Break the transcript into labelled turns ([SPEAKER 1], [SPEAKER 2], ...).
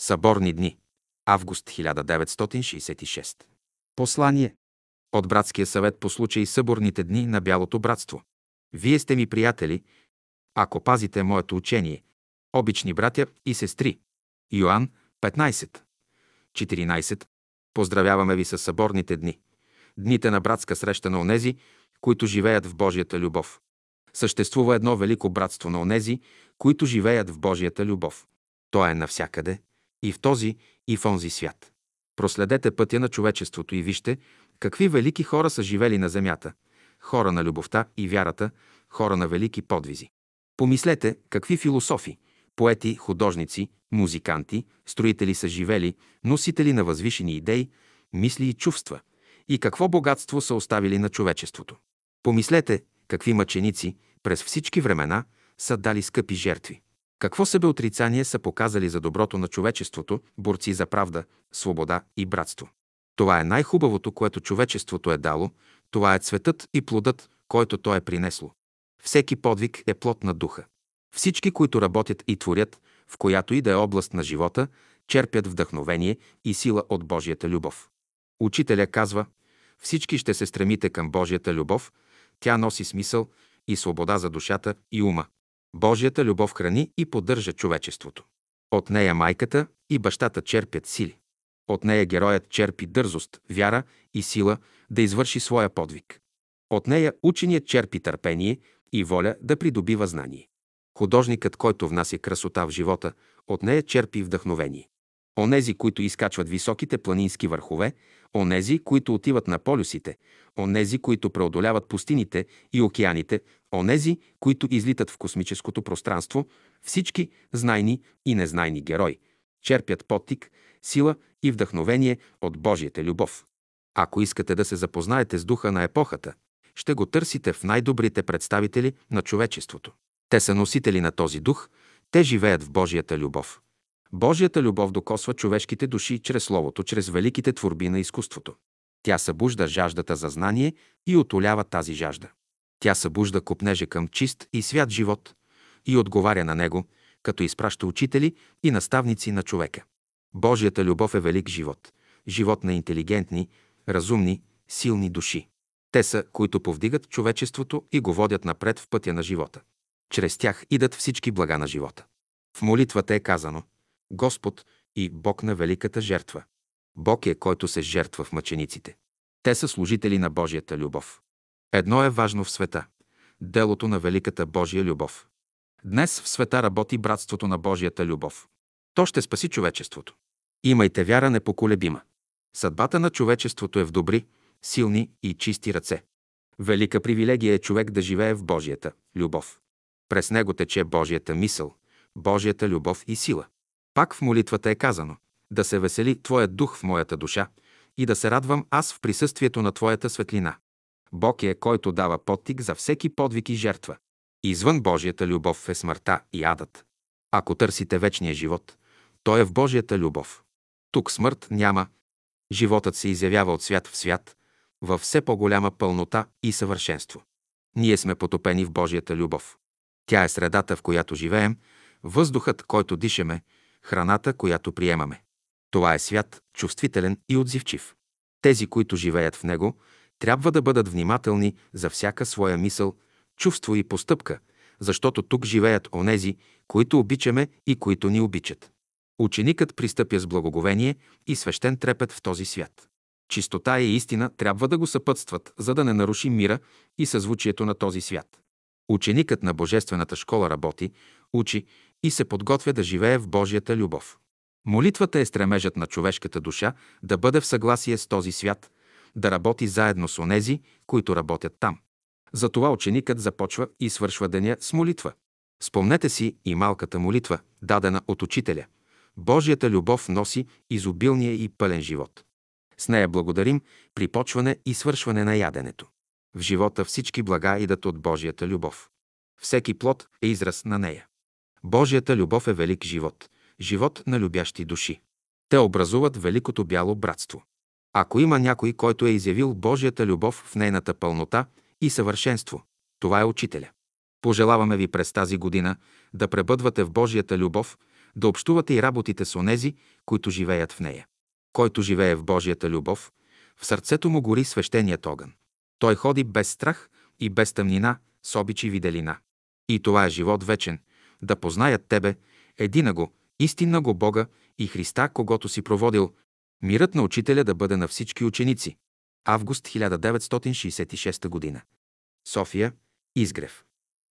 [SPEAKER 1] Съборни дни. Август 1966. Послание от Братския съвет по случай съборните дни на Бялото братство. Вие сте ми приятели, ако пазите моето учение. Обични братя и сестри. Йоанн 15. 14. Поздравяваме ви с съборните дни. Дните на братска среща на онези, които живеят в Божията любов. Съществува едно велико братство на онези, които живеят в Божията любов. То е навсякъде, и в този, и в онзи свят. Проследете пътя на човечеството и вижте какви велики хора са живели на земята. Хора на любовта и вярата, хора на велики подвизи. Помислете какви философи, поети, художници, музиканти, строители са живели, носители на възвишени идеи, мисли и чувства, и какво богатство са оставили на човечеството. Помислете какви мъченици през всички времена са дали скъпи жертви. Какво себеотрицание са показали за доброто на човечеството, борци за правда, свобода и братство. Това е най-хубавото, което човечеството е дало, това е цветът и плодът, който то е принесло. Всеки подвиг е плод на духа. Всички, които работят и творят, в която и да е област на живота, черпят вдъхновение и сила от Божията любов. Учителя казва, всички ще се стремите към Божията любов, тя носи смисъл и свобода за душата и ума. Божията любов храни и поддържа човечеството. От нея майката и бащата черпят сили. От нея героят черпи дързост, вяра и сила да извърши своя подвиг. От нея ученият черпи търпение и воля да придобива знание. Художникът, който внася красота в живота, от нея черпи вдъхновение. Онези, които изкачват високите планински върхове, онези, които отиват на полюсите, онези, които преодоляват пустините и океаните, онези, които излитат в космическото пространство, всички знайни и незнайни герои, черпят подтик, сила и вдъхновение от Божията любов. Ако искате да се запознаете с духа на епохата, ще го търсите в най-добрите представители на човечеството. Те са носители на този дух, те живеят в Божията любов. Божията любов докосва човешките души чрез Словото, чрез великите творби на изкуството. Тя събужда жаждата за знание и отолява тази жажда. Тя събужда купнеже към чист и свят живот и отговаря на него, като изпраща учители и наставници на човека. Божията любов е велик живот, живот на интелигентни, разумни, силни души. Те са, които повдигат човечеството и го водят напред в пътя на живота. Чрез тях идат всички блага на живота. В молитвата е казано Господ и Бог на великата жертва. Бог е, който се жертва в мъчениците. Те са служители на Божията любов. Едно е важно в света – делото на великата Божия любов. Днес в света работи братството на Божията любов. То ще спаси човечеството. Имайте вяра непоколебима. Съдбата на човечеството е в добри, силни и чисти ръце. Велика привилегия е човек да живее в Божията любов. През него тече Божията мисъл, Божията любов и сила. Пак в молитвата е казано да се весели Твоят дух в моята душа и да се радвам аз в присъствието на Твоята светлина. Бог е, който дава подтик за всеки подвиг и жертва. Извън Божията любов е смъртта и адът. Ако търсите вечния живот, той е в Божията любов. Тук смърт няма. Животът се изявява от свят в свят, във все по-голяма пълнота и съвършенство. Ние сме потопени в Божията любов. Тя е средата, в която живеем, въздухът, който дишаме, храната, която приемаме. Това е свят, чувствителен и отзивчив. Тези, които живеят в него, трябва да бъдат внимателни за всяка своя мисъл, чувство и постъпка, защото тук живеят онези, които обичаме и които ни обичат. Ученикът пристъпя с благоговение и свещен трепет в този свят. Чистота и истина трябва да го съпътстват, за да не наруши мира и съзвучието на този свят. Ученикът на Божествената школа работи, учи и се подготвя да живее в Божията любов. Молитвата е стремежът на човешката душа да бъде в съгласие с този свят, да работи заедно с онези, които работят там. Затова ученикът започва и свършва деня с молитва. Спомнете си и малката молитва, дадена от учителя. Божията любов носи изобилния и пълен живот. С нея благодарим при почване и свършване на яденето. В живота всички блага идат от Божията любов. Всеки плод е израз на нея. Божията любов е велик живот, живот на любящи души. Те образуват великото бяло братство. Ако има някой, който е изявил Божията любов в нейната пълнота и съвършенство, това е Учителя. Пожелаваме ви през тази година да пребъдвате в Божията любов, да общувате и работите с онези, които живеят в нея. Който живее в Божията любов, в сърцето му гори свещеният огън. Той ходи без страх и без тъмнина, с обич и виделина. И това е живот вечен, да познаят Тебе, едина го, истинна го Бога и Христа, когато си проводил, мирът на учителя да бъде на всички ученици. Август 1966 г. София, Изгрев.